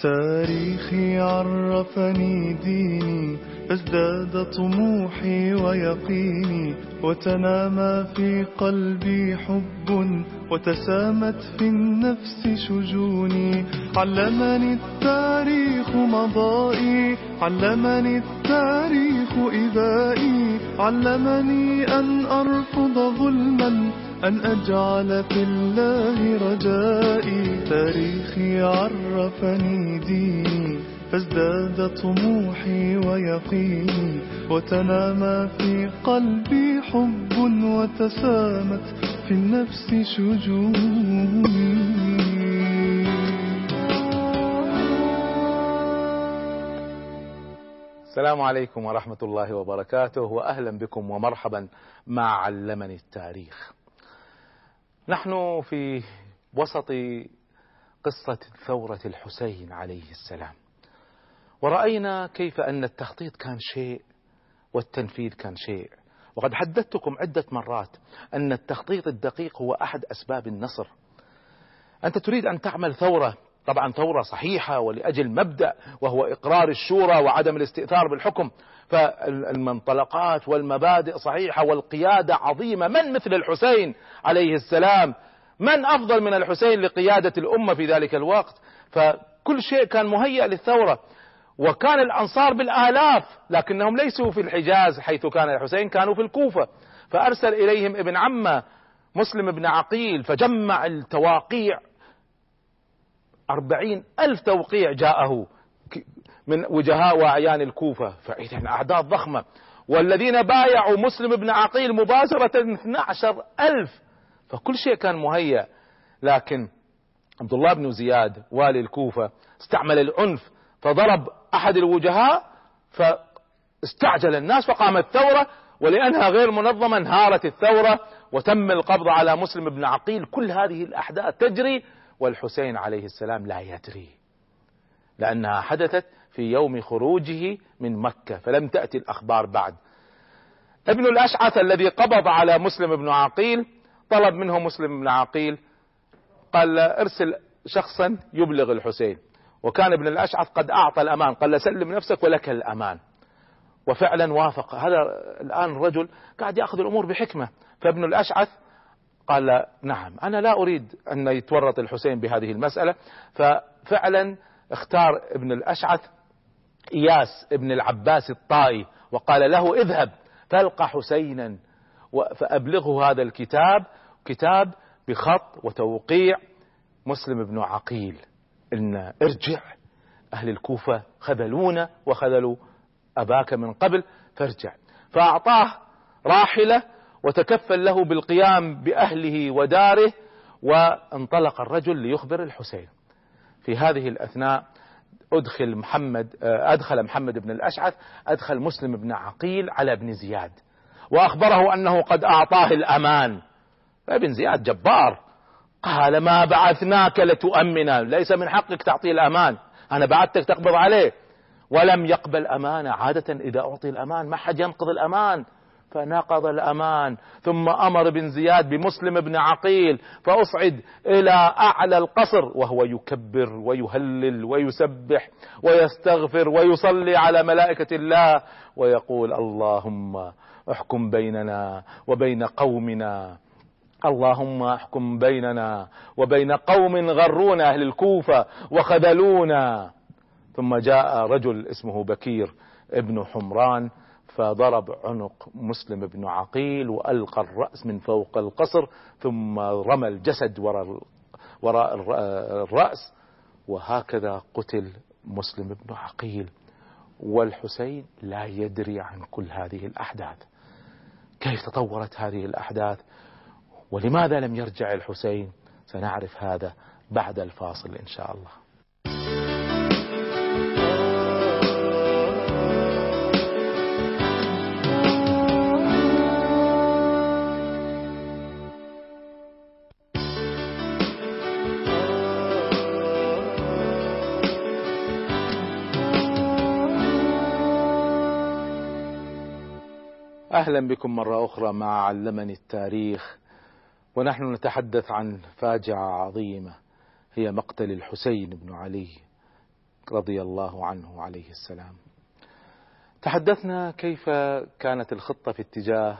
تاريخي عرفني ديني فازداد طموحي ويقيني وتنامى في قلبي حب وتسامت في النفس شجوني. علمني التاريخ مضائي علمني التاريخ إبائي. علمني أن أرفض ظلما أن أجعل في الله رجائي. تاريخي عرفني ديني فازداد طموحي ويقيني. وتنامى في قلبي حب وتسامت في النفس شجوني. السلام عليكم ورحمة الله وبركاته وأهلا بكم ومرحبا مع علمني التاريخ. نحن في وسط قصة ثورة الحسين عليه السلام. ورأينا كيف أن التخطيط كان شيء والتنفيذ كان شيء. وقد حدثتكم عدة مرات أن التخطيط الدقيق هو أحد أسباب النصر. أنت تريد أن تعمل ثورة طبعا ثورة صحيحة ولأجل مبدأ وهو إقرار الشورى وعدم الاستئثار بالحكم. فالمنطلقات والمبادئ صحيحة والقيادة عظيمة. من مثل الحسين عليه السلام؟ من أفضل من الحسين لقيادة الأمة في ذلك الوقت؟ فكل شيء كان مهيأ للثورة. وكان الأنصار بالآلاف لكنهم ليسوا في الحجاز حيث كان الحسين كانوا في الكوفة. فأرسل إليهم ابن عمه مسلم بن عقيل فجمع التواقيع. أربعين ألف توقيع جاءه. من وجهاء وأعيان الكوفة. فإذا أعداد ضخمة والذين بايعوا مسلم بن عقيل مباشرة 12 ألف. فكل شيء كان مهيأ. لكن عبد الله بن زياد والي الكوفة استعمل العنف فضرب أحد الوجهاء فاستعجل الناس فقامت ثورة ولأنها غير منظمة انهارت الثورة وتم القبض على مسلم بن عقيل. كل هذه الأحداث تجري والحسين عليه السلام لا يدري لأنها حدثت في يوم خروجه من مكة فلم تأتي الأخبار بعد. ابن الأشعث الذي قبض على مسلم بن عقيل طلب منه مسلم بن عقيل قال ارسل شخصا يبلغ الحسين. وكان ابن الأشعث قد أعطى الأمان قال سلم نفسك ولك الأمان. وفعلا وافق. هذا الآن الرجل قاعد يأخذ الأمور بحكمة. فابن الأشعث قال نعم أنا لا أريد أن يتورط الحسين بهذه المسألة. ففعلا اختار ابن الأشعث إياس ابن العباس الطائي وقال له اذهب فألقى حسينا فأبلغه هذا الكتاب كتاب بخط وتوقيع مسلم بن عقيل. إن ارجع أهل الكوفة خذلونا وخذلوا أباك من قبل فارجع. فأعطاه راحلة وتكفل له بالقيام بأهله وداره وانطلق الرجل ليخبر الحسين. في هذه الأثناء أدخل محمد أدخل محمد بن الأشعث أدخل مسلم بن عقيل على ابن زياد. وأخبره أنه قد أعطاه الأمان. ابن زياد جبار. قال ما بعثناك لتؤمنا ليس من حقك تعطيه الأمان. أنا بعثتك تقبض عليه. ولم يقبل أمانة. عادة إذا أعطي الأمان ما حد ينقض الأمان. فنقض الأمان. ثم أمر بن زياد بمسلم بن عقيل فأصعد إلى أعلى القصر وهو يكبر ويهلل ويسبح ويستغفر ويصلي على ملائكة الله ويقول اللهم احكم بيننا وبين قومنا. اللهم احكم بيننا وبين قوم غرون أهل الكوفة وخذلونا. ثم جاء رجل اسمه بكير ابن حمران فضرب عنق مسلم بن عقيل وألقى الرأس من فوق القصر ثم رمى الجسد وراء وراء الرأس وهكذا قتل مسلم بن عقيل. والحسين لا يدري عن كل هذه الأحداث. كيف تطورت هذه الأحداث؟ ولماذا لم يرجع الحسين؟ سنعرف هذا بعد الفاصل إن شاء الله. أهلا بكم مرة أخرى مع علمني التاريخ ونحن نتحدث عن فاجعة عظيمة هي مقتل الحسين بن علي رضي الله عنه عليه السلام. تحدثنا كيف كانت الخطة في اتجاه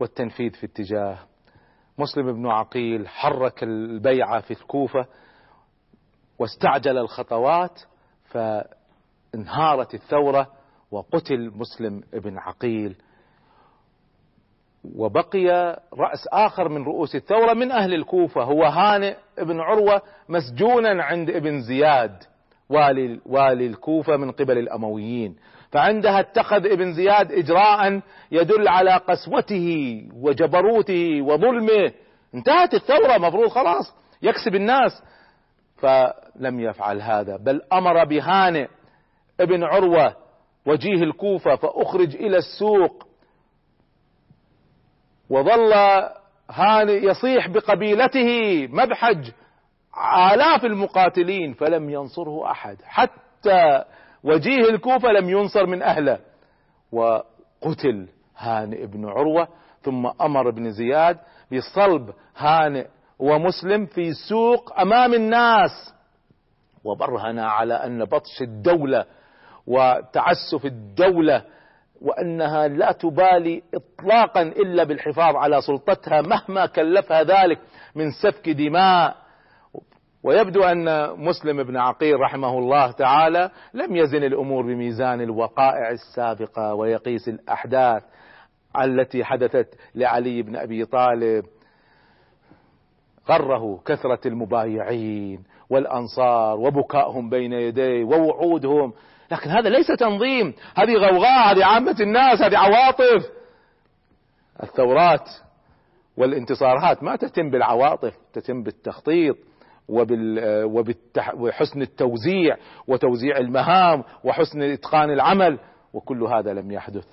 والتنفيذ في اتجاه. مسلم بن عقيل حرك البيعة في الكوفة واستعجل الخطوات فانهارت الثورة وقتل مسلم بن عقيل. وبقي رأس آخر من رؤوس الثورة من أهل الكوفة هو هانئ بن عروة مسجونا عند ابن زياد والي, والي الكوفة من قبل الأمويين. فعندها اتخذ ابن زياد إجراء يدل على قسوته وجبروته وظلمه. انتهت الثورة مفروض خلاص يكسب الناس. فلم يفعل هذا بل أمر بهانئ ابن عروة وجيه الكوفة فأخرج إلى السوق. وظل هانئ يصيح بقبيلته مبحج آلاف المقاتلين فلم ينصره أحد. حتى وجيه الكوفة لم ينصر من أهله. وقتل هانئ بن عروة ثم أمر ابن زياد بصلب هانئ ومسلم في سوق أمام الناس. وبرهن على أن بطش الدولة وتعسف الدولة وأنها لا تبالي إطلاقا إلا بالحفاظ على سلطتها مهما كلفها ذلك من سفك دماء. ويبدو أن مسلم بن عقيل رحمه الله تعالى لم يزن الأمور بميزان الوقائع السابقة ويقيس الأحداث التي حدثت لعلي بن أبي طالب. غره كثرة المبايعين والأنصار وبكائهم بين يديه ووعودهم لكن هذا ليس تنظيم. هذه غوغاء هذه عامة الناس هذه عواطف. الثورات والانتصارات ما تتم بالعواطف تتم بالتخطيط وبال. وحسن التوزيع وتوزيع المهام وحسن إتقان العمل وكل هذا لم يحدث.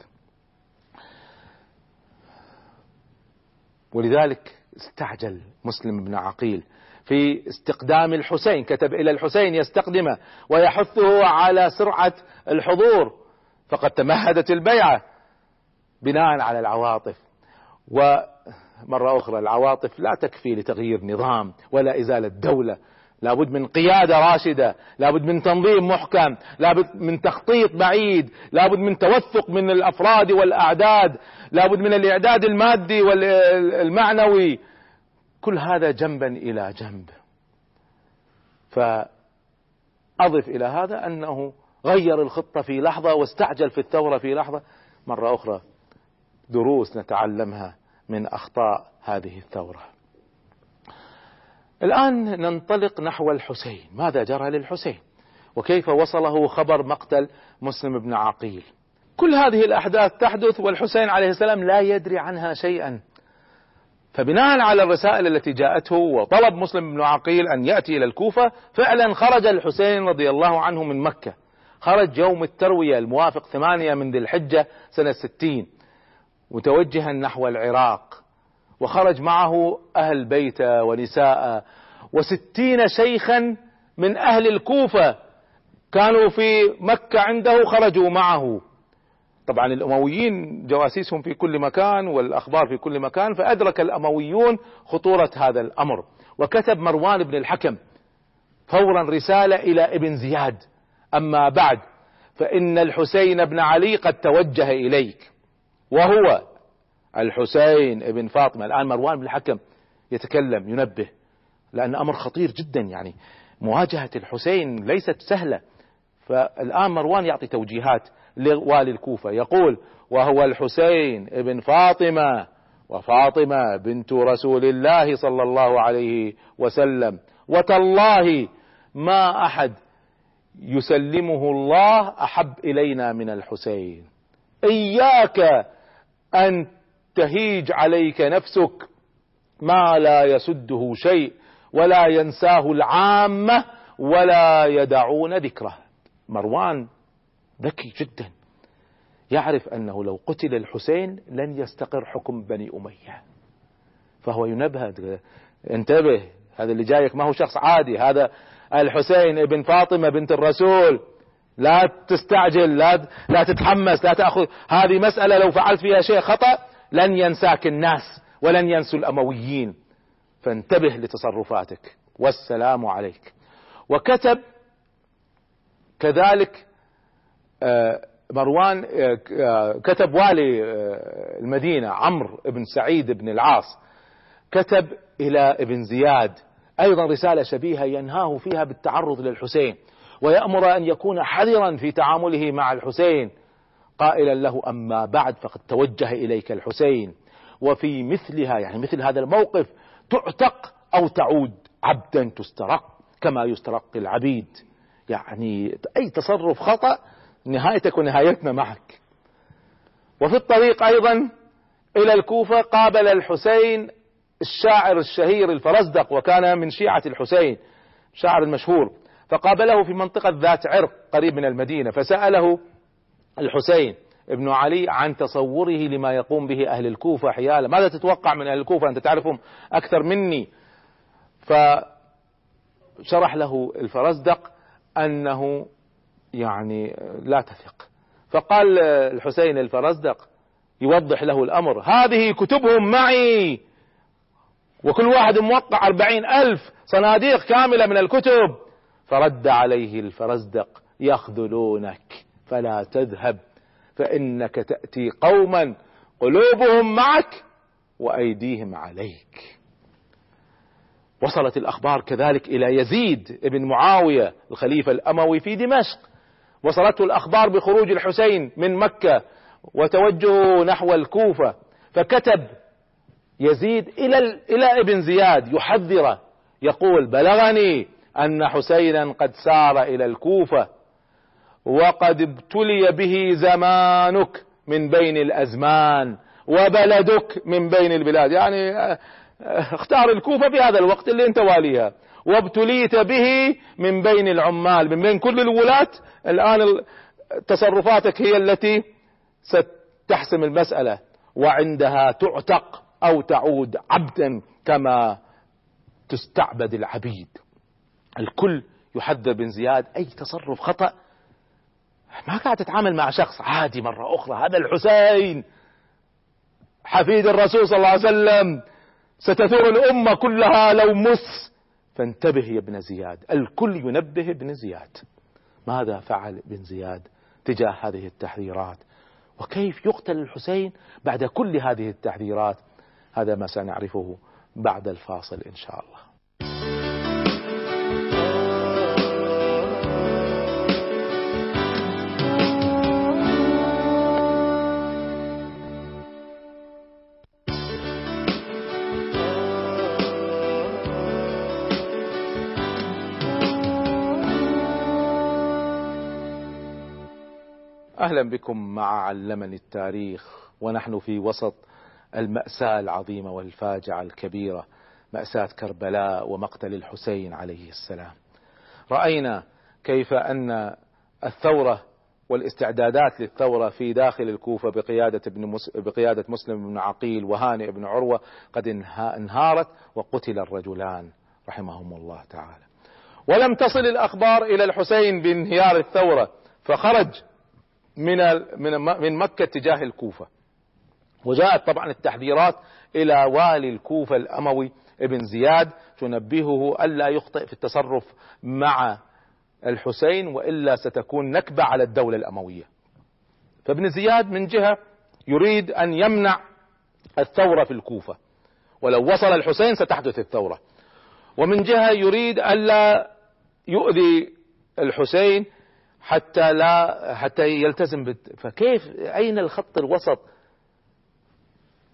ولذلك استعجل مسلم بن عقيل. في استقدام الحسين كتب إلى الحسين يستقدمه ويحثه على سرعة الحضور. فقد تمهدت البيعة بناء على العواطف. ومرة أخرى العواطف لا تكفي لتغيير نظام ولا إزالة دولة. لابد من قيادة راشدة لابد من تنظيم محكم لابد من تخطيط بعيد لابد من توثق من الأفراد والأعداد لابد من الإعداد المادي والمعنوي. كل هذا جنبا إلى جنب. فأضف إلى هذا أنه غير الخطة في لحظة واستعجل في الثورة في لحظة. مرة أخرى دروس نتعلمها من أخطاء هذه الثورة. الآن ننطلق نحو الحسين. ماذا جرى للحسين؟ وكيف وصله خبر مقتل مسلم بن عقيل؟ كل هذه الأحداث تحدث والحسين عليه السلام لا يدري عنها شيئا. فبناء على الرسائل التي جاءته وطلب مسلم بن عقيل أن يأتي إلى الكوفة فعلا خرج الحسين رضي الله عنه من مكة. خرج يوم التروية الموافق ثمانية من ذي الحجة سنة ستين متوجها نحو العراق. وخرج معه أهل بيته ونساء. وستين شيخا من أهل الكوفة كانوا في مكة عنده خرجوا معه. طبعا الأمويين جواسيسهم في كل مكان والأخبار في كل مكان فأدرك الأمويون خطورة هذا الأمر. وكتب مروان بن الحكم فورا رسالة إلى ابن زياد. أما بعد فإن الحسين بن علي قد توجه إليك. وهو الحسين ابن فاطمة. الآن مروان بن الحكم يتكلم ينبه لأن أمر خطير جدا يعني. مواجهة الحسين ليست سهلة. فالآن مروان يعطي توجيهات. لوالي الكوفة. يقول وهو الحسين ابن فاطمة وفاطمة بنت رسول الله صلى الله عليه وسلم. وتالله ما أحد يسلمه الله أحب إلينا من الحسين. إياك أن تهيج عليك نفسك ما لا يسده شيء ولا ينساه العامة ولا يدعون ذكره. مروان ذكي جدا. يعرف أنه لو قتل الحسين لن يستقر حكم بني أمية. فهو ينبه انتبه هذا اللي جايك ما هو شخص عادي هذا الحسين ابن فاطمة بنت الرسول. لا تستعجل لا لا تتحمس لا تأخذ. هذه مسألة لو فعلت فيها شيء خطأ لن ينساك الناس ولن ينسوا الأمويين. فانتبه لتصرفاتك. والسلام عليك. وكتب كذلك مروان آه، كتب والي المدينة عمرو بن سعيد بن العاص كتب إلى ابن زياد. أيضا رسالة شبيهة ينهاه فيها بالتعرض للحسين ويأمر أن يكون حذرا في تعامله مع الحسين. قائلا له أما بعد فقد توجه إليك الحسين. وفي مثلها يعني مثل هذا الموقف تعتق أو تعود عبدا تسترق كما يسترق العبيد. يعني أي تصرف خطأ نهايتك ونهايتنا معك. وفي الطريق أيضا إلى الكوفة قابل الحسين الشاعر الشهير الفرزدق وكان من شيعة الحسين شاعر المشهور فقابله في منطقة ذات عرق قريب من المدينة فسأله الحسين ابن علي عن تصوره لما يقوم به أهل الكوفة حيالا. ماذا تتوقع من أهل الكوفة؟ أنت تعرفهم أكثر مني. فشرح له الفرزدق أنه يعني لا تثق. فقال الحسين الفرزدق يوضح له الأمر هذه كتبهم معي. وكل واحد موقع أربعين ألف صناديق كاملة من الكتب. فرد عليه الفرزدق يخذلونك فلا تذهب فإنك تأتي قوما قلوبهم معك وأيديهم عليك. وصلت الأخبار كذلك إلى يزيد بن معاوية الخليفة الأموي في دمشق. وصلته الأخبار بخروج الحسين من مكة وتوجهه نحو الكوفة فكتب يزيد إلى إلى ابن زياد يحذره يقول بلغني أن حسينا قد سار إلى الكوفة وقد ابتلي به زمانك من بين الأزمان وبلدك من بين البلاد. يعني آه، آه، اختار الكوفة في هذا الوقت اللي انت واليها. وابتليت به من بين العمال من بين كل الولاة. الآن تصرفاتك هي التي ستحسم المسألة وعندها تعتق أو تعود عبدا كما تستعبد العبيد. الكل يحذر بن زياد أي تصرف خطأ. ما قاعد تتعامل مع شخص عادي مرة أخرى. هذا الحسين حفيد الرسول صلى الله عليه وسلم ستثور الأمة كلها لو مس. فانتبه يا ابن زياد. الكل ينبه ابن زياد. ماذا فعل ابن زياد تجاه هذه التحذيرات؟ وكيف يقتل الحسين بعد كل هذه التحذيرات؟ هذا ما سنعرفه بعد الفاصل إن شاء الله. أهلا بكم مع علمني التاريخ ونحن في وسط المأساة العظيمة والفاجعة الكبيرة مأساة كربلاء ومقتل الحسين عليه السلام. رأينا كيف أن الثورة والاستعدادات للثورة في داخل الكوفة بقيادة ابن مس... بقيادة مسلم بن عقيل وهانئ بن عروة قد انهارت وقتل الرجلان رحمهم الله تعالى. ولم تصل الأخبار إلى الحسين بانهيار الثورة فخرج من من مكة تجاه الكوفة. وجاءت طبعا التحذيرات إلى والي الكوفة الأموي ابن زياد تنبهه ألا يخطئ في التصرف مع الحسين وإلا ستكون نكبة على الدولة الأموية. فابن زياد من جهة يريد أن يمنع الثورة في الكوفة. ولو وصل الحسين ستحدث الثورة. ومن جهة يريد ألا يؤذي الحسين حتى لا حتى يلتزم بت... فكيف أين الخط الوسط؟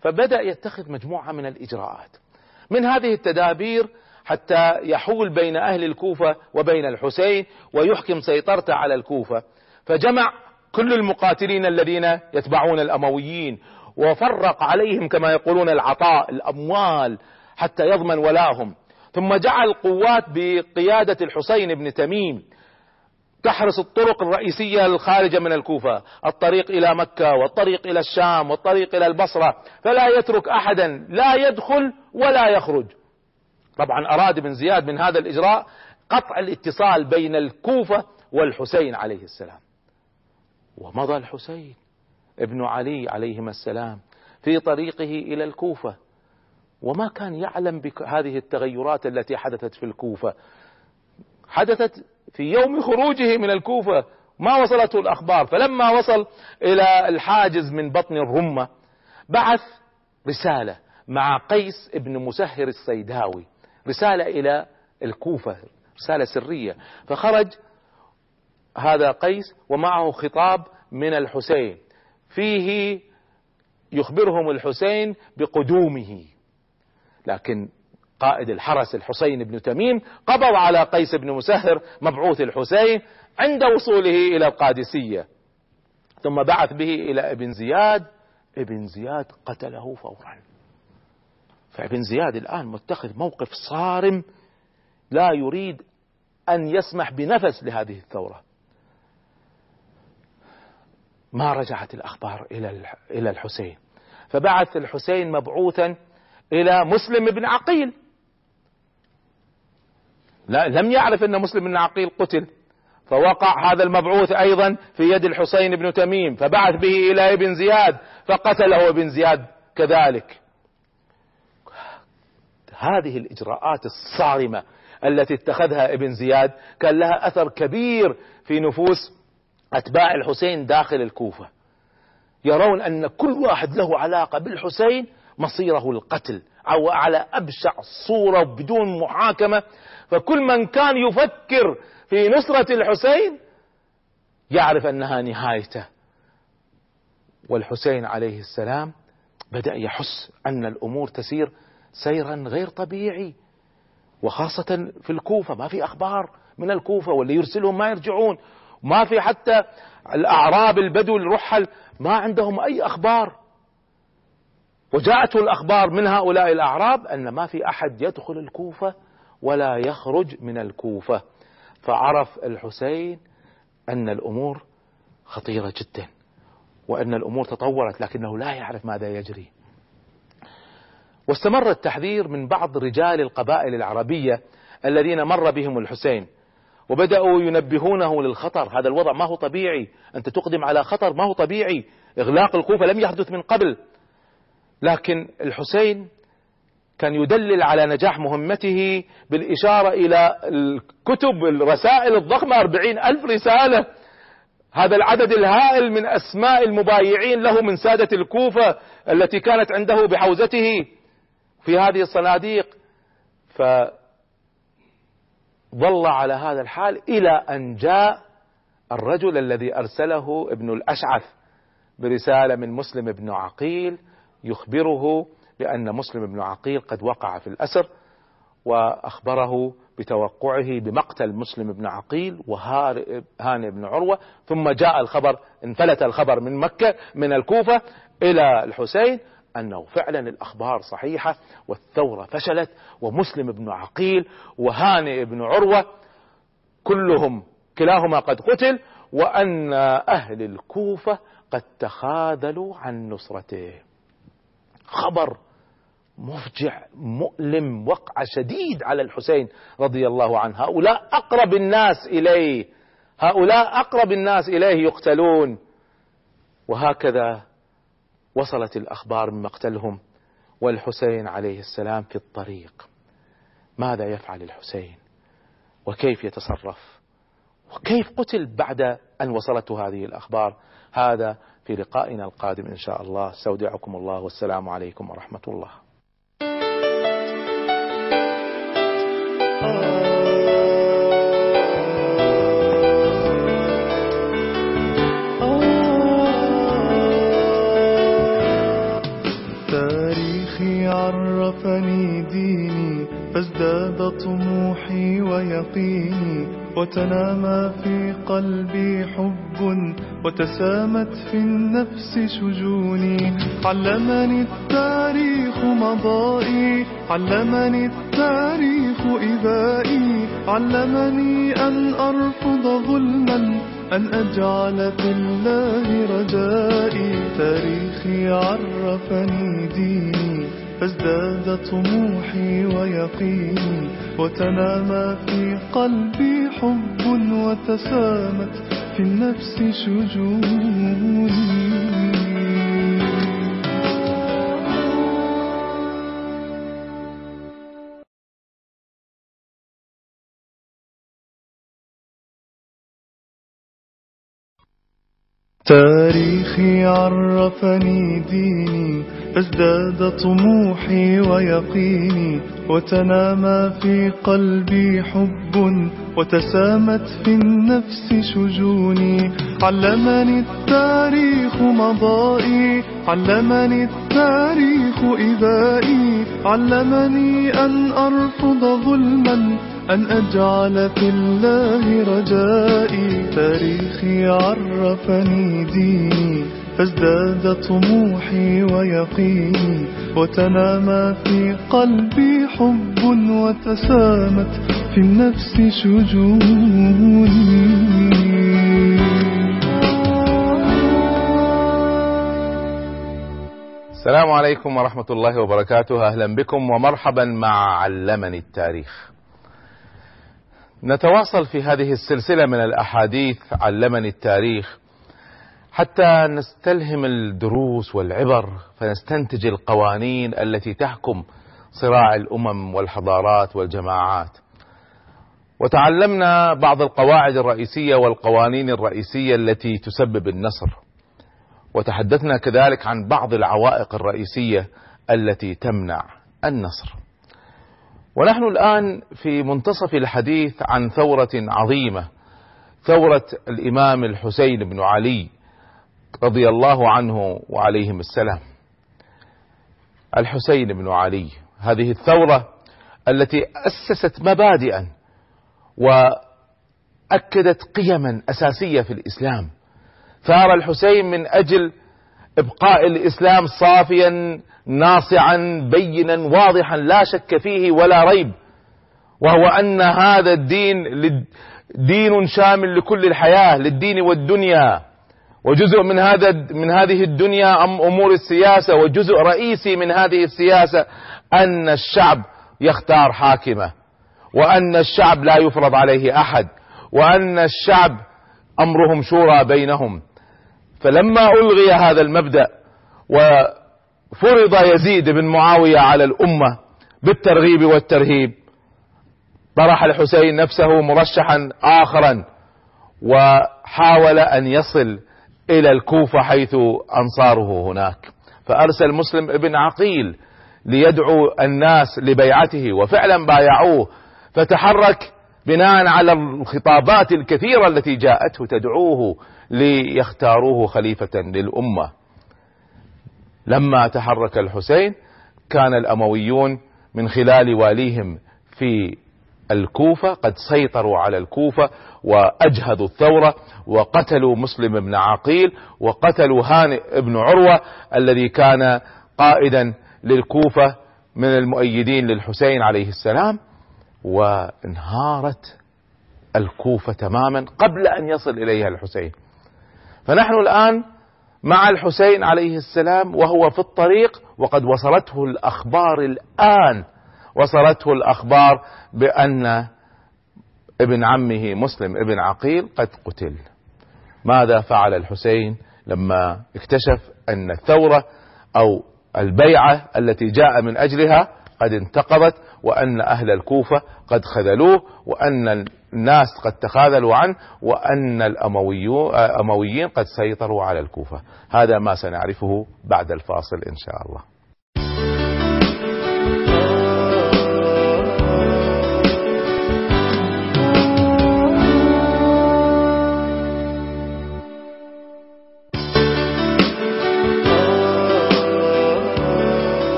فبدأ يتخذ مجموعة من الإجراءات. من هذه التدابير حتى يحول بين أهل الكوفة وبين الحسين ويحكم سيطرته على الكوفة. فجمع كل المقاتلين الذين يتبعون الأمويين وفرق عليهم كما يقولون العطاء الأموال حتى يضمن ولاهم. ثم جعل قوات بقيادة الحسين بن تميم. تحرس الطرق الرئيسية الخارجة من الكوفة. الطريق إلى مكة والطريق إلى الشام والطريق إلى البصرة. فلا يترك أحدا. لا يدخل ولا يخرج. طبعا أراد ابن زياد من هذا الإجراء قطع الاتصال بين الكوفة والحسين عليه السلام. ومضى الحسين ابن علي عليهما السلام في طريقه إلى الكوفة. وما كان يعلم بهذه التغيرات التي حدثت في الكوفة. حدثت في يوم خروجه من الكوفة ما وصلته الأخبار. فلما وصل إلى الحاجز من بطن الرمة بعث رسالة مع قيس ابن مسهر الصيداوي رسالة إلى الكوفة رسالة سرية. فخرج هذا قيس ومعه خطاب من الحسين. فيه يخبرهم الحسين بقدومه. لكن قائد الحرس الحسين بن تميم قبض على قيس بن مسهر مبعوث الحسين عند وصوله إلى القادسية. ثم بعث به إلى ابن زياد ابن زياد قتله فورا. فابن زياد الآن متخذ موقف صارم لا يريد أن يسمح بنفس لهذه الثورة. ما رجعت الأخبار إلى إلى الحسين. فبعث الحسين مبعوثا إلى مسلم بن عقيل. لا لم يعرف إن مسلم بن عقيل قتل. فوقع هذا المبعوث أيضا في يد الحسين بن تميم فبعث به إلى ابن زياد فقتله ابن زياد كذلك. هذه الإجراءات الصارمة التي اتخذها ابن زياد كان لها أثر كبير في نفوس أتباع الحسين داخل الكوفة. يرون أن كل واحد له علاقة بالحسين مصيره القتل أو على أبشع صورة بدون محاكمة. فكل من كان يفكر في نصرة الحسين يعرف أنها نهايته. والحسين عليه السلام بدأ يحس أن الأمور تسير سيرا غير طبيعي. وخاصة في الكوفة ما في أخبار من الكوفة واللي يرسلهم ما يرجعون. ما في حتى الأعراب البدو الرحل ما عندهم أي أخبار. وجاءته الأخبار من هؤلاء الأعراب أن ما في أحد يدخل الكوفة ولا يخرج من الكوفة. فعرف الحسين أن الأمور خطيرة جدا وأن الأمور تطورت لكنه لا يعرف ماذا يجري. واستمر التحذير من بعض رجال القبائل العربية الذين مر بهم الحسين وبدأوا ينبهونه للخطر. هذا الوضع ما هو طبيعي. أنت تقدم على خطر ما هو طبيعي. إغلاق الكوفة لم يحدث من قبل. لكن الحسين كان يدلل على نجاح مهمته بالإشارة إلى الكتب الرسائل الضخمة أربعين ألف رسالة. هذا العدد الهائل من أسماء المبايعين له من سادة الكوفة التي كانت عنده بحوزته في هذه الصناديق. ف ظل على هذا الحال إلى أن جاء الرجل الذي أرسله ابن الأشعث برسالة من مسلم بن عقيل يخبره بأن مسلم بن عقيل قد وقع في الأسر وأخبره بتوقعه بمقتل مسلم بن عقيل وهاني بن عروة ثم جاء الخبر انفلت الخبر من مكة من الكوفة إلى الحسين أنه فعلا الأخبار صحيحة والثورة فشلت ومسلم بن عقيل وهانئ بن عروة كلهم كلاهما قد قتل وأن أهل الكوفة قد تخاذلوا عن نصرته. خبر مفجع مؤلم وقع شديد على الحسين رضي الله عنه. هؤلاء أقرب الناس إليه. هؤلاء أقرب الناس إليه يقتلون. وهكذا وصلت الأخبار من مقتلهم والحسين عليه السلام في الطريق. ماذا يفعل الحسين؟ وكيف يتصرف؟ وكيف قتل بعد أن وصلته هذه الأخبار؟ هذا في لقائنا القادم إن شاء الله. استودعكم الله والسلام عليكم ورحمة الله. عرفني ديني فازداد طموحي ويقيني وتنامى في قلبي حب وتسامت في النفس شجوني. علمني التاريخ مضائي علمني التاريخ إبائي علمني أن أرفض ظلما أن أجعل في الله رجائي. تاريخي عرفني ديني فازداد طموحي ويقيني. وتنامى في قلبي حب وتسامت في النفس شجوني. تاريخي عرفني ديني فازداد طموحي ويقيني وتنامى في قلبي حب وتسامت في النفس شجوني. علمني التاريخ مضائي علمني التاريخ إبائي. علمني أن أرفض ظلما أن أجعل في الله رجائي. تاريخي عرفني ديني فازداد طموحي ويقيني. وتنامى في قلبي حب وتسامت في النفس شجوني. السلام عليكم ورحمة الله وبركاته. أهلا بكم ومرحبا مع علمني التاريخ. نتواصل في هذه السلسلة من الأحاديث علمني التاريخ. حتى نستلهم الدروس والعبر فنستنتج القوانين التي تحكم صراع الأمم والحضارات والجماعات. وتعلمنا بعض القواعد الرئيسية والقوانين الرئيسية التي تسبب النصر. وتحدثنا كذلك عن بعض العوائق الرئيسية التي تمنع النصر. ونحن الآن في منتصف الحديث عن ثورة عظيمة ثورة الإمام الحسين بن علي رضي الله عنه وعليهم السلام. الحسين بن علي هذه الثورة التي أسست مبادئا وأكدت قيما أساسية في الإسلام. ثار الحسين من أجل إبقاء الإسلام صافيا ناصعا بينا واضحا لا شك فيه ولا ريب. وهو أن هذا الدين دين شامل لكل الحياة للدين والدنيا. وجزء من هذا من هذه الدنيا أم أمور السياسة وجزء رئيسي من هذه السياسة أن الشعب يختار حاكمة. وأن الشعب لا يفرض عليه أحد. وأن الشعب أمرهم شورى بينهم. فلما ألغي هذا المبدأ وفرض يزيد بن معاوية على الأمة بالترغيب والترهيب طرح الحسين نفسه مرشحا آخرا وحاول أن يصل إلى الكوفة حيث أنصاره هناك. فأرسل مسلم ابن عقيل ليدعو الناس لبيعته وفعلا بايعوه فتحرك بناء على الخطابات الكثيرة التي جاءته تدعوه ليختاروه خليفة للأمة. لما تحرك الحسين كان الأمويون من خلال واليهم في الكوفة قد سيطروا على الكوفة وأجهدوا الثورة وقتلوا مسلم بن عقيل وقتلوا هانئ بن عروة الذي كان قائدا للكوفة من المؤيدين للحسين عليه السلام. وانهارت الكوفة تماما قبل أن يصل إليها الحسين. فنحن الآن مع الحسين عليه السلام وهو في الطريق وقد وصلته الأخبار الآن. وصلته الأخبار بأن ابن عمه مسلم ابن عقيل قد قتل. ماذا فعل الحسين لما اكتشف أن الثورة أو البيعة التي جاء من أجلها قد انتقضت وأن أهل الكوفة قد خذلوه وأن الناس قد تخاذلوا عنه وأن الأمويين قد سيطروا على الكوفة. هذا ما سنعرفه بعد الفاصل إن شاء الله.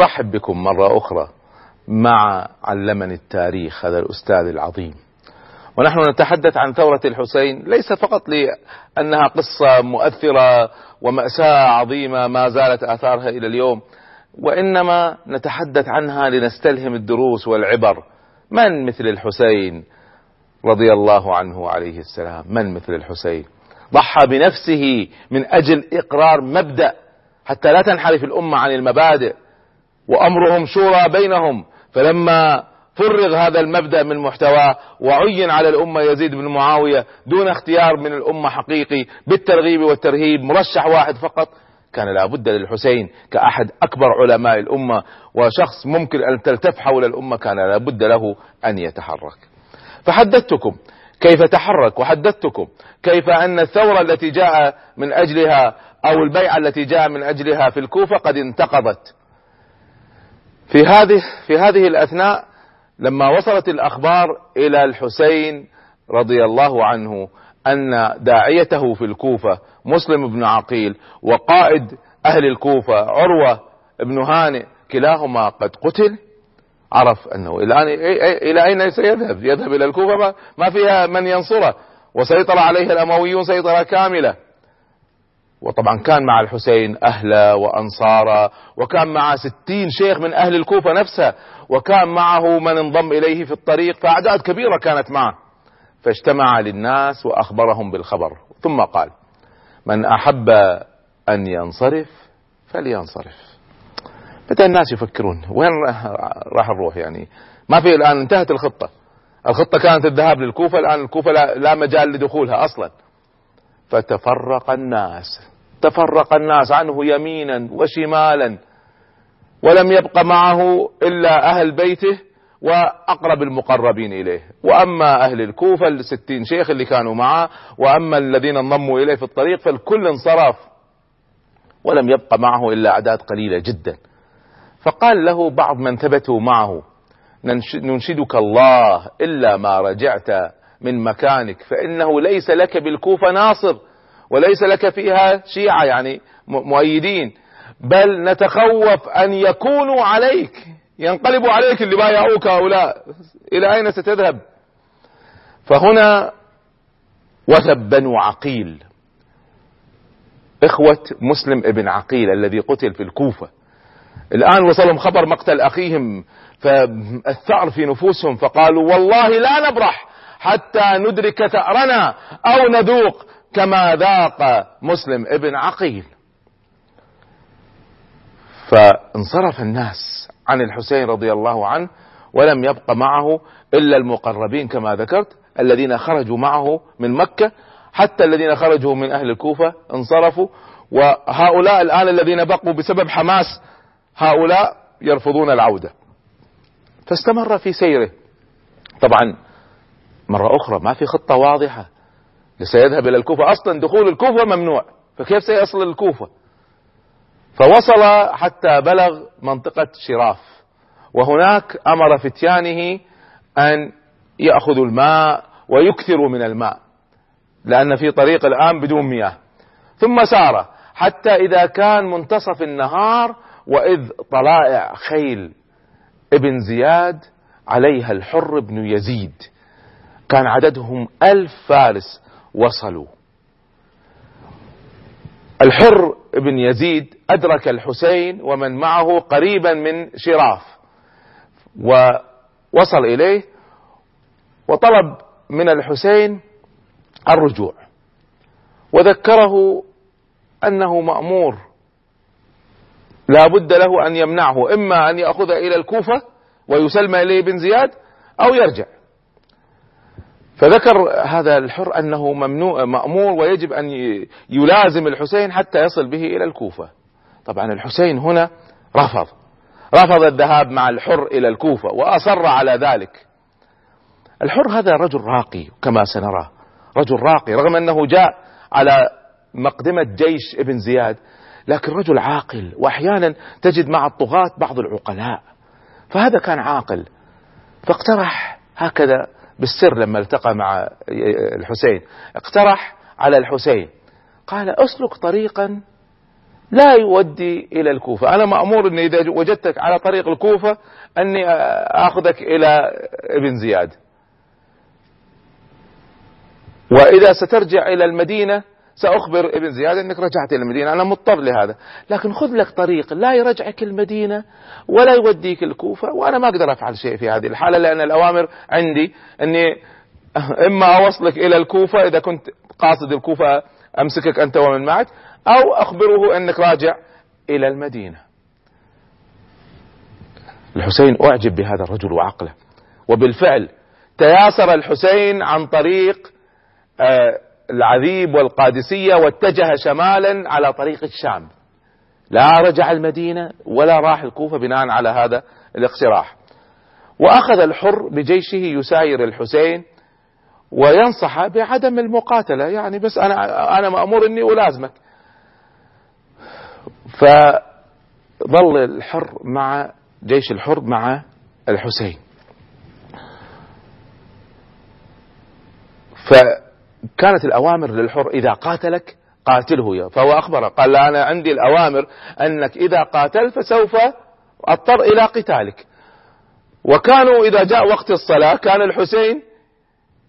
أرحب بكم مرة أخرى مع علمني التاريخ هذا الأستاذ العظيم. ونحن نتحدث عن ثورة الحسين ليس فقط لأنها قصة مؤثرة ومأساة عظيمة ما زالت آثارها إلى اليوم وإنما نتحدث عنها لنستلهم الدروس والعبر. من مثل الحسين رضي الله عنه عليه السلام؟ من مثل الحسين؟ ضحى بنفسه من أجل إقرار مبدأ حتى لا تنحرف الأمة عن المبادئ. وأمرهم شورى بينهم. فلما فرغ هذا المبدأ من محتواه وعين على الأمة يزيد بن معاوية دون اختيار من الأمة حقيقي بالترغيب والترهيب مرشح واحد فقط كان لابد للحسين كأحد أكبر علماء الأمة وشخص ممكن أن تلتف حول الأمة كان لابد له أن يتحرك. فحدثتكم كيف تحرك وحدثتكم كيف أن الثورة التي جاء من أجلها أو البيعة التي جاء من أجلها في الكوفة قد انتقضت. في هذه في هذه الأثناء لما وصلت الأخبار إلى الحسين رضي الله عنه أن داعيته في الكوفة مسلم بن عقيل وقائد أهل الكوفة عروة بن هانئ كلاهما قد قتل. عرف أنه الآن إلى أين سيذهب؟ يذهب إلى الكوفة؟ ما فيها من ينصره. وسيطر عليه الأمويون سيطرة كاملة. وطبعا كان مع الحسين أهلة وأنصارة وكان مع ستين شيخ من أهل الكوفة نفسها وكان معه من انضم إليه في الطريق فأعداد كبيرة كانت معه. فاجتمع للناس وأخبرهم بالخبر. ثم قال من أحب أن ينصرف فلينصرف. بدأ الناس يفكرون؟ وين راح نروح يعني؟ ما في الآن انتهت الخطة. الخطة كانت الذهاب للكوفة الآن الكوفة لا مجال لدخولها أصلا. فتفرق الناس. تفرق الناس عنه يمينا وشمالا ولم يبق معه إلا أهل بيته وأقرب المقربين إليه. وأما أهل الكوفة الستين شيخ اللي كانوا معه وأما الذين انضموا إليه في الطريق فالكل انصرف ولم يبق معه إلا أعداد قليلة جدا. فقال له بعض من ثبتوا معه ننشدك الله إلا ما رجعت من مكانك فإنه ليس لك بالكوفة ناصر. وليس لك فيها شيعة يعني مؤيدين. بل نتخوف أن يكونوا عليك ينقلبوا عليك اللي بايعوك هؤلاء. إلى أين ستذهب؟ فهنا وثب بنو عقيل. إخوة مسلم ابن عقيل الذي قتل في الكوفة. الآن وصلهم خبر مقتل أخيهم فالثأر في نفوسهم فقالوا والله لا نبرح حتى ندرك ثأرنا أو نذوق. كما ذاق مسلم ابن عقيل. فانصرف الناس عن الحسين رضي الله عنه ولم يبق معه إلا المقربين كما ذكرت الذين خرجوا معه من مكة حتى الذين خرجوا من أهل الكوفة انصرفوا. وهؤلاء الآن الذين بقوا بسبب حماس هؤلاء يرفضون العودة. فاستمر في سيره. طبعا مرة أخرى ما في خطة واضحة. سيذهب إلى الكوفة. أصلا دخول الكوفة ممنوع. فكيف سيصل الكوفة؟ فوصل حتى بلغ منطقة شراف. وهناك أمر فتيانه أن يأخذوا الماء ويكثروا من الماء لأن في طريق الآن بدون مياه. ثم سار حتى إذا كان منتصف النهار وإذ طلائع خيل ابن زياد عليها الحر بن يزيد. كان عددهم ألف فارس. وصلوا. الحر بن يزيد أدرك الحسين ومن معه قريبا من شراف ووصل إليه وطلب من الحسين الرجوع. وذكره أنه مأمور. لا بد له أن يمنعه إما أن يأخذ إلى الكوفة ويسلم إليه بن زياد أو يرجع. فذكر هذا الحر أنه ممنوع مأمور ويجب أن يلازم الحسين حتى يصل به إلى الكوفة. طبعا الحسين هنا رفض. رفض الذهاب مع الحر إلى الكوفة وأصر على ذلك. الحر هذا رجل راقي كما سنرى. رجل راقي رغم أنه جاء على مقدمة جيش ابن زياد لكن رجل عاقل وأحيانا تجد مع الطغاة بعض العقلاء. فهذا كان عاقل. فاقترح هكذا بالسر لما التقى مع الحسين. اقترح على الحسين. قال أسلك طريقا لا يودي إلى الكوفة. أنا مأمور إني إذا وجدتك على طريق الكوفة أني أخذك إلى ابن زياد. وإذا سترجع إلى المدينة سأخبر ابن زياد أنك رجعت إلى المدينة أنا مضطر لهذا. لكن خذ لك طريق لا يرجعك المدينة ولا يوديك الكوفة وأنا ما أقدر أفعل شيء في هذه الحالة لأن الأوامر عندي أني إما أوصلك إلى الكوفة إذا كنت قاصد الكوفة أمسكك أنت ومن معك أو أخبره أنك راجع إلى المدينة. الحسين أعجب بهذا الرجل وعقله وبالفعل تياسر الحسين عن طريق آه العذيب والقادسية واتجه شمالا على طريق الشام. لا رجع المدينة ولا راح الكوفة بناء على هذا الاقتراح. وأخذ الحر بجيشه يساير الحسين وينصح بعدم المقاتلة. يعني بس أنا أنا مأمور إني ألازمك. فظل الحر مع جيش الحر مع الحسين. فكانت الأوامر للحر إذا قاتلك قاتله فهو أخبره قال أنا عندي الأوامر أنك إذا قاتلت فسوف أضطر إلى قتالك. وكانوا إذا جاء وقت الصلاة كان الحسين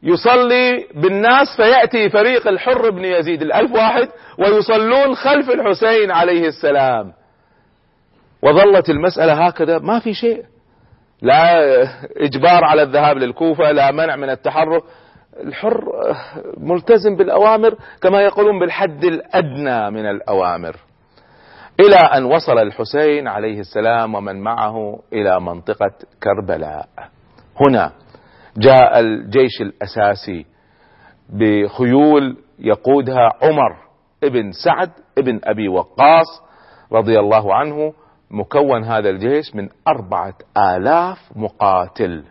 يصلي بالناس فيأتي فريق الحر بن يزيد الألف واحد ويصلون خلف الحسين عليه السلام. وظلت المسألة هكذا ما في شيء. لا إجبار على الذهاب للكوفة لا منع من التحرك. الحر ملتزم بالأوامر كما يقولون بالحد الأدنى من الأوامر. إلى أن وصل الحسين عليه السلام ومن معه إلى منطقة كربلاء. هنا جاء الجيش الأساسي بخيول يقودها عمر ابن سعد ابن أبي وقاص رضي الله عنه مكون هذا الجيش من أربعة آلاف مقاتل.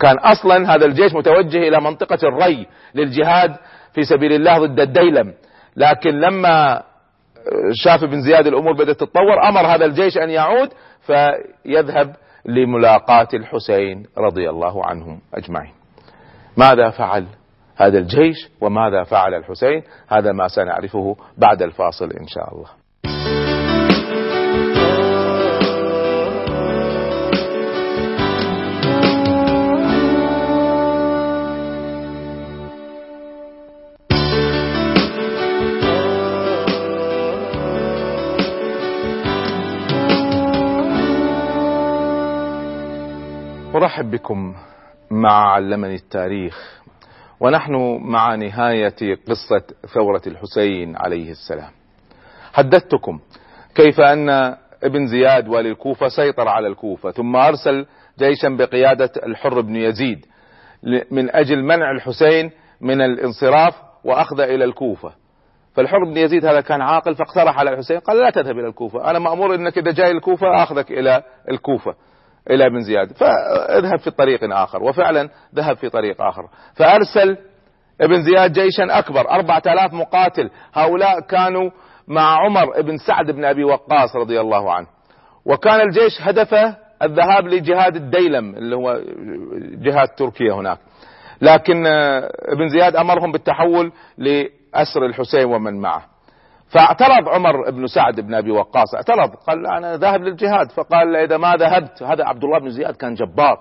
كان أصلا هذا الجيش متوجه إلى منطقة الري للجهاد في سبيل الله ضد الديلم. لكن لما شاف ابن زياد الأمور بدأت تتطور أمر هذا الجيش أن يعود فيذهب لملاقاة الحسين رضي الله عنهم أجمعين. ماذا فعل هذا الجيش وماذا فعل الحسين؟ هذا ما سنعرفه بعد الفاصل إن شاء الله. أرحب بكم مع علمني التاريخ ونحن مع نهاية قصة ثورة الحسين عليه السلام. حدثتكم كيف أن ابن زياد والي الكوفة سيطر على الكوفة ثم أرسل جيشا بقيادة الحر بن يزيد من أجل منع الحسين من الانصراف وأخذ إلى الكوفة. فالحر بن يزيد هذا كان عاقل فاقترح على الحسين قال لا تذهب إلى الكوفة أنا مأمور أنك إذا جاي الكوفة أخذك إلى الكوفة. إلى ابن زياد. فاذهب في طريق آخر. وفعلا ذهب في طريق آخر. فأرسل ابن زياد جيشا أكبر أربعة آلاف مقاتل. هؤلاء كانوا مع عمر بن سعد بن أبي وقاص رضي الله عنه. وكان الجيش هدفه الذهاب لجهاد الديلم اللي هو جهاد تركيا هناك. لكن ابن زياد أمرهم بالتحول لأسر الحسين ومن معه. فاعترض عمر بن سعد بن أبي وقاص اعترض قال أنا ذاهب للجهاد فقال إذا ما ذهبت هذا عبد الله بن زياد كان جبار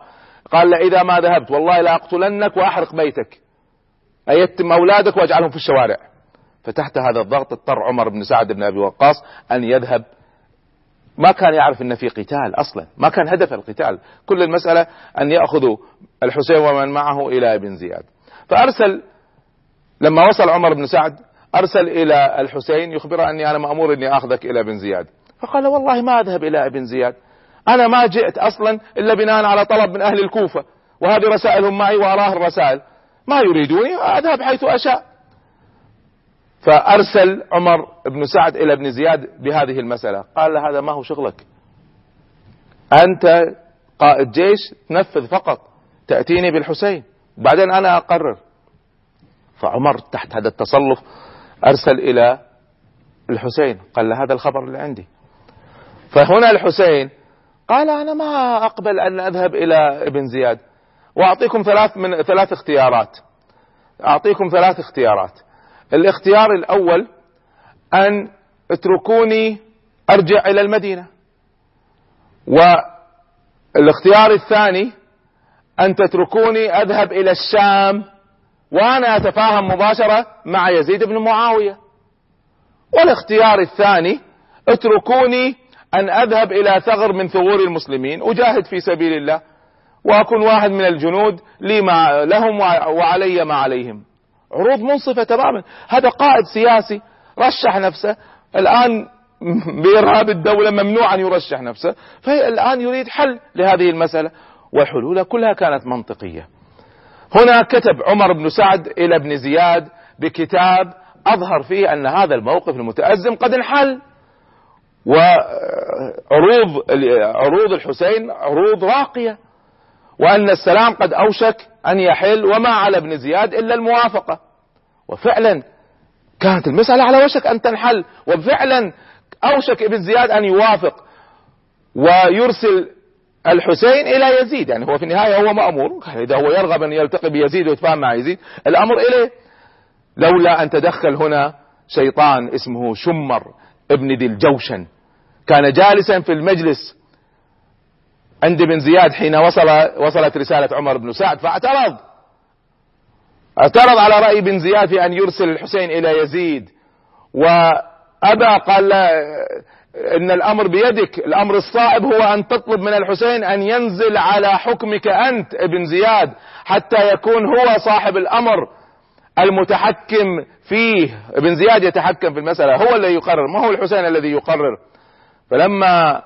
قال إذا ما ذهبت والله لا أقتلنك وأحرق بيتك أيتم أولادك وأجعلهم في الشوارع. فتحت هذا الضغط اضطر عمر بن سعد بن أبي وقاص أن يذهب. ما كان يعرف إن في قتال أصلا ما كان هدف القتال. كل المسألة أن ياخذوا الحسين ومن معه إلى ابن زياد. فأرسل لما وصل عمر بن سعد أرسل إلى الحسين يخبره أني أنا مأمور أني أخذك إلى بن زياد. فقال والله ما أذهب إلى ابن زياد. أنا ما جئت أصلا إلا بناء على طلب من أهل الكوفة. وهذه رسائلهم معي وأراه الرسائل. ما يريدوني أذهب حيث أشاء. فأرسل عمر بن سعد إلى ابن زياد بهذه المسألة. قال له هذا ما هو شغلك. أنت قائد جيش تنفذ فقط. تأتيني بالحسين. بعدين أنا أقرر. فعمر تحت هذا التصلف أرسل إلى الحسين قال له هذا الخبر اللي عندي. فهنا الحسين قال أنا ما أقبل أن أذهب إلى ابن زياد. وأعطيكم ثلاث من ثلاث اختيارات. أعطيكم ثلاث اختيارات. الاختيار الأول أن اتركوني أرجع إلى المدينة. والاختيار الثاني أن تتركوني أذهب إلى الشام. وأنا أتفاهم مباشرة مع يزيد بن معاوية. والاختيار الثاني اتركوني أن أذهب إلى ثغر من ثغور المسلمين أجاهد في سبيل الله وأكون واحد من الجنود لي مع لهم وعلي ما عليهم. عروض منصفة تماما. هذا قائد سياسي رشح نفسه الآن بإرهاب الدولة ممنوع أن يرشح نفسه فالآن يريد حل لهذه المسألة. والحلول كلها كانت منطقية. هنا كتب عمر بن سعد إلى ابن زياد بكتاب أظهر فيه أن هذا الموقف المتأزم قد انحل. وعروض عروض الحسين عروض راقية. وأن السلام قد أوشك أن يحل وما على ابن زياد إلا الموافقة. وفعلا كانت المسألة على وشك أن تنحل. وفعلا أوشك ابن زياد أن يوافق. ويرسل الحسين إلى يزيد يعني هو في النهاية هو مأمور. إذا هو يرغب أن يلتقي بيزيد ويتفاهم مع يزيد. الأمر إليه. لولا أن تدخل هنا شيطان اسمه شمر ابن ذي الجوشن. كان جالسا في المجلس عند بن زياد حين وصل وصلت رسالة عمر بن سعد فاعترض. اعترض على رأي بن زياد في أن يرسل الحسين إلى يزيد. وأبى قال لا إن الأمر بيدك. الأمر الصائب هو أن تطلب من الحسين أن ينزل على حكمك أنت ابن زياد حتى يكون هو صاحب الأمر المتحكم فيه. ابن زياد يتحكم في المسألة هو الذي يقرر ما هو الحسين الذي يقرر؟ فلما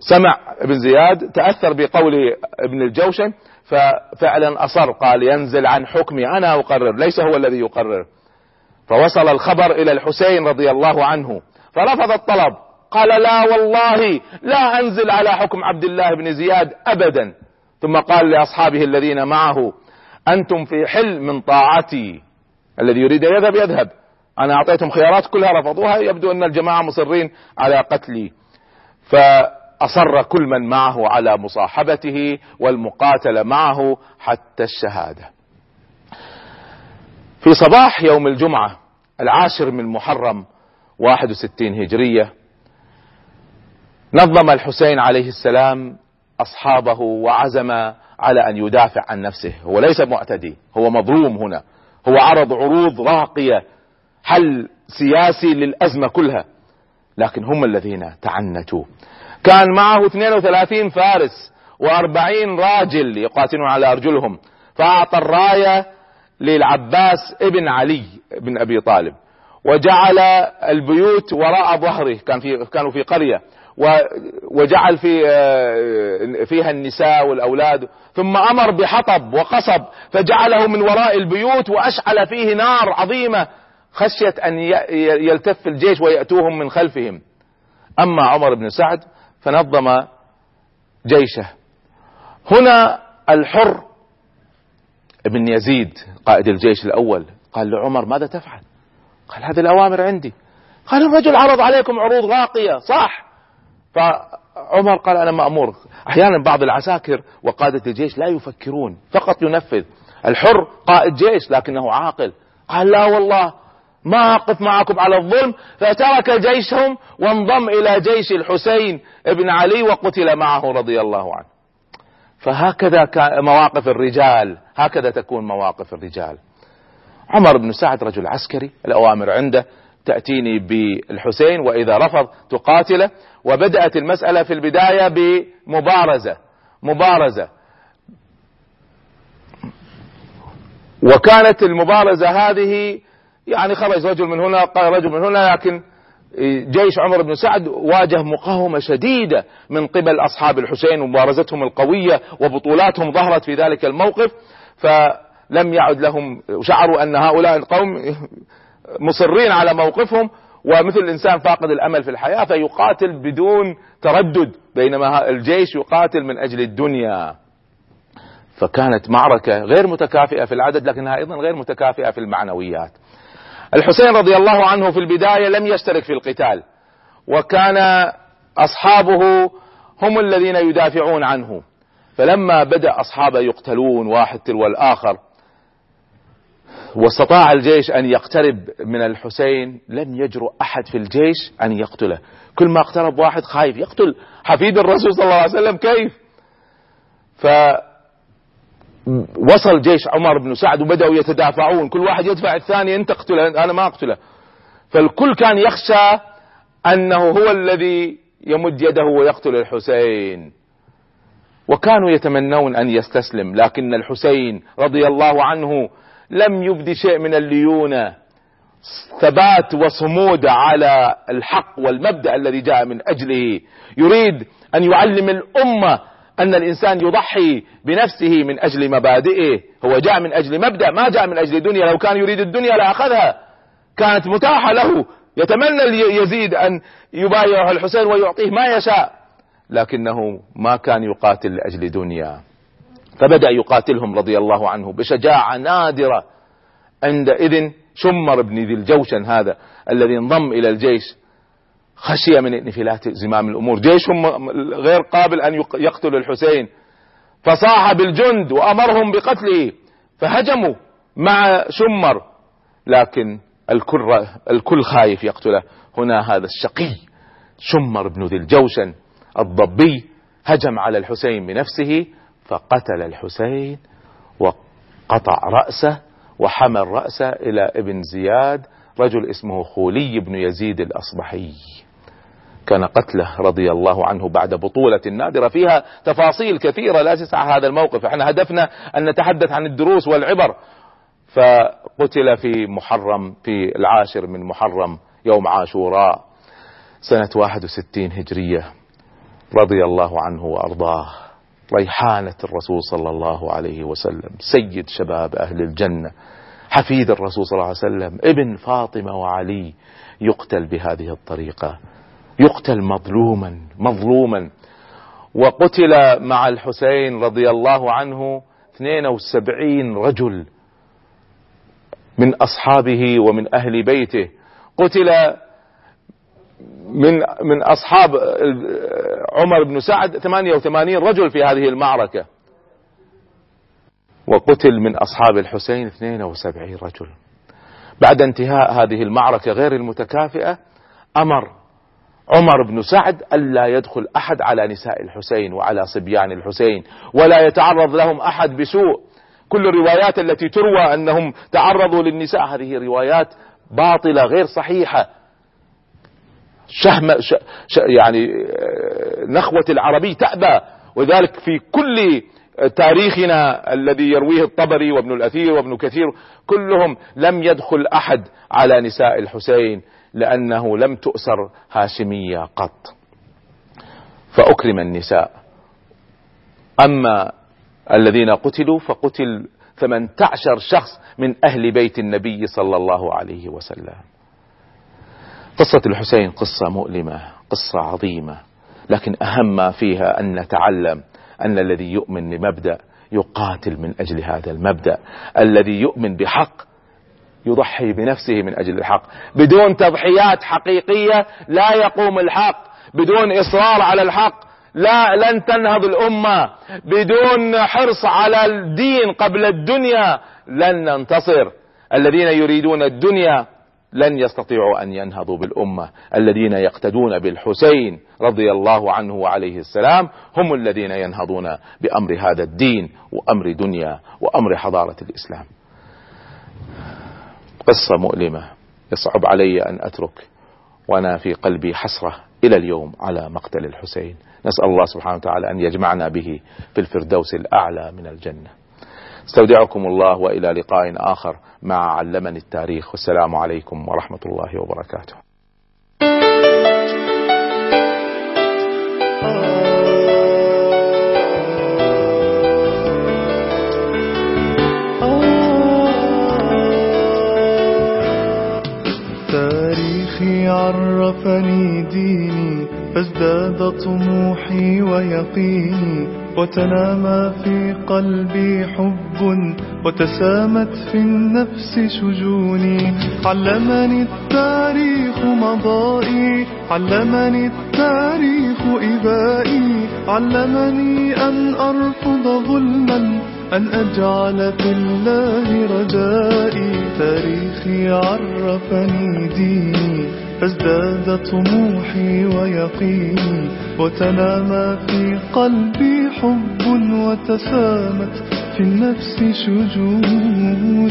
سمع ابن زياد تأثر بقول ابن الجوشن ففعلا أصر قال ينزل عن حكمي أنا أقرر ليس هو الذي يقرر. فوصل الخبر إلى الحسين رضي الله عنه فرفض الطلب. قال لا والله لا أنزل على حكم عبد الله بن زياد أبدا. ثم قال لأصحابه الذين معه أنتم في حل من طاعتي. الذي يريد أن يذهب يذهب. أنا أعطيتهم خيارات كلها رفضوها يبدو أن الجماعة مصرين على قتلي. فأصر كل من معه على مصاحبته والمقاتلة معه حتى الشهادة. في صباح يوم الجمعة العاشر من محرم 61 هجرية نظم الحسين عليه السلام أصحابه وعزم على أن يدافع عن نفسه. هو ليس معتدي هو مظلوم هنا. هو عرض عروض راقية حل سياسي للأزمة كلها. لكن هم الذين تعنتوا. كان معه 32 فارس و40 راجل يقاتلون على أرجلهم. فأعطى الراية للعباس ابن علي بن أبي طالب. وجعل البيوت وراء ظهره. كان في كانوا في قرية. وجعل في آه، فيها النساء والأولاد. ثم أمر بحطب وقصب فجعله من وراء البيوت وأشعل فيه نار عظيمة خشية أن يلتف الجيش ويأتوهم من خلفهم. أما عمر بن سعد فنظم جيشه. هنا الحر ابن يزيد قائد الجيش الأول قال لعمر ماذا تفعل؟ قال هذه الأوامر عندي. قال الرجل عرض عليكم عروض راقية. صح. فعمر قال أنا مأمور. أحيانا بعض العساكر وقادة الجيش لا يفكرون فقط ينفذ. الحر قائد جيش لكنه عاقل. قال لا والله ما أقف معكم على الظلم. فترك جيشهم وانضم إلى جيش الحسين بن علي وقتل معه رضي الله عنه. فهكذا مواقف الرجال هكذا تكون مواقف الرجال. عمر بن سعد رجل عسكري الأوامر عنده. تأتيني بالحسين وإذا رفض تقاتله. وبدأت المسألة في البداية بمبارزة مبارزة. وكانت المبارزة هذه يعني خرج رجل من هنا قال رجل من هنا لكن جيش عمر بن سعد واجه مقاومة شديدة من قبل أصحاب الحسين ومبارزتهم القوية وبطولاتهم ظهرت في ذلك الموقف. فلم يعد لهم وشعروا أن هؤلاء القوم مصرين على موقفهم ومثل الإنسان فاقد الأمل في الحياة فيقاتل بدون تردد بينما الجيش يقاتل من أجل الدنيا. فكانت معركة غير متكافئة في العدد لكنها أيضا غير متكافئة في المعنويات. الحسين رضي الله عنه في البداية لم يشترك في القتال وكان أصحابه هم الذين يدافعون عنه. فلما بدأ أصحابه يقتلون واحد تلو الآخر واستطاع الجيش أن يقترب من الحسين لم يجرؤ أحد في الجيش أن يقتله. كل ما اقترب واحد خايف. يقتل حفيد الرسول صلى الله عليه وسلم كيف؟ ف وصل جيش عمر بن سعد وبدأوا يتدافعون. كل واحد يدفع الثاني أنت اقتله أنا ما أقتله. فالكل كان يخشى أنه هو الذي يمد يده ويقتل الحسين. وكانوا يتمنون أن يستسلم لكن الحسين رضي الله عنه لم يبدي شيء من الليونة. ثبات وصمود على الحق والمبدأ الذي جاء من أجله. يريد أن يعلم الأمة أن الإنسان يضحي بنفسه من أجل مبادئه. هو جاء من أجل مبدأ ما جاء من أجل الدنيا لو كان يريد الدنيا لأخذها. كانت متاحة له. يتمنى يزيد أن يبايعه الحسين ويعطيه ما يشاء. لكنه ما كان يقاتل لأجل دنيا. فبدأ يقاتلهم رضي الله عنه بشجاعة نادرة عندئذ شمر بن ذي الجوشن هذا الذي انضم إلى الجيش. خشي من انفلات زمام الأمور. جيشهم غير قابل أن يقتل الحسين. فصاح بالجند وأمرهم بقتله فهجموا مع شمر. لكن الكل, الكل خايف يقتله. هنا هذا الشقي شمر بن ذي الجوشن الضبي هجم على الحسين بنفسه فقتل الحسين وقطع رأسه وحمل رأسه إلى ابن زياد رجل اسمه خولي بن يزيد الأصبحي. كان قتله رضي الله عنه بعد بطولة نادرة فيها تفاصيل كثيرة لا تسع هذا الموقف. إحنا هدفنا أن نتحدث عن الدروس والعبر. فقتل في محرم في العاشر من محرم يوم عاشوراء سنة 61 هجرية رضي الله عنه وأرضاه. ريحانة الرسول صلى الله عليه وسلم سيد شباب أهل الجنة حفيد الرسول صلى الله عليه وسلم ابن فاطمة وعلي يقتل بهذه الطريقة يقتل مظلوما مظلوما. وقتل مع الحسين رضي الله عنه 72 رجل من أصحابه ومن أهل بيته. قتل من من أصحاب عمر بن سعد 88 رجل في هذه المعركة. وقتل من أصحاب الحسين 72 رجل. بعد انتهاء هذه المعركة غير المتكافئة أمر عمر بن سعد ألا يدخل أحد على نساء الحسين وعلى صبيان الحسين ولا يتعرض لهم أحد بسوء. كل الروايات التي تروى أنهم تعرضوا للنساء هذه روايات باطلة غير صحيحة. شهم ش يعني نخوة العربي تأبى. وذلك في كل تاريخنا الذي يرويه الطبري وابن الأثير وابن كثير كلهم لم يدخل أحد على نساء الحسين لأنه لم تؤسر هاشمية قط. فأكرم النساء. أما الذين قتلوا فقتل 18 شخص من أهل بيت النبي صلى الله عليه وسلم. قصة الحسين قصة مؤلمة قصة عظيمة لكن أهم ما فيها أن نتعلم أن الذي يؤمن لمبدأ يقاتل من أجل هذا المبدأ. الذي يؤمن بحق يضحي بنفسه من أجل الحق. بدون تضحيات حقيقية لا يقوم الحق. بدون إصرار على الحق لا لن تنهض الأمة. بدون حرص على الدين قبل الدنيا لن ننتصر. الذين يريدون الدنيا لن يستطيعوا أن ينهضوا بالأمة. الذين يقتدون بالحسين رضي الله عنه وعليه السلام هم الذين ينهضون بأمر هذا الدين وأمر دنيا وأمر حضارة الإسلام. قصة مؤلمة يصعب علي أن أترك وأنا في قلبي حسرة إلى اليوم على مقتل الحسين. نسأل الله سبحانه وتعالى أن يجمعنا به في الفردوس الأعلى من الجنة. أستودعكم الله وإلى لقاء آخر مع علمني التاريخ. والسلام عليكم ورحمة الله وبركاته. عرفني ديني فازداد طموحي ويقيني. وتنامى في قلبي حب وتسامت في النفس شجوني علمني التاريخ مضائي علمني التاريخ إبائي. علمني أن أرفض ظلما أن أجعل في الله رجائي. تاريخي عرفني ديني. فازداد طموحي ويقيني وتنامى في قلبي حب وتسامت في النفس شجوني